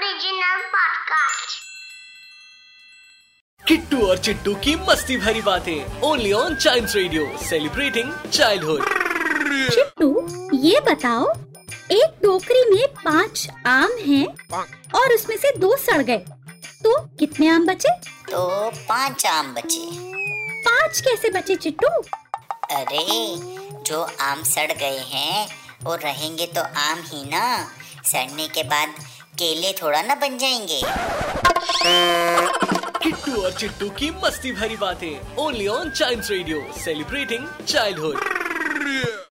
Original podcast. Kittu और चिट्टू की मस्ती भरी बातें। Only on child radio celebrating childhood Chittu ये बताओ एक टोकरी में पाँच आम हैं और उसमें से दो सड़ गए। तो कितने आम बचे? तो पाँच आम बचे। पाँच कैसे बचे चिट्टू? अरे जो आम सड़ गए हैं वो रहेंगे तो आम ही ना। सड़ने के बाद केले थोड़ा ना बन जाएँगे। किट्टू और चिट्टू की मस्ती भरी बातें only on child radio celebrating childhood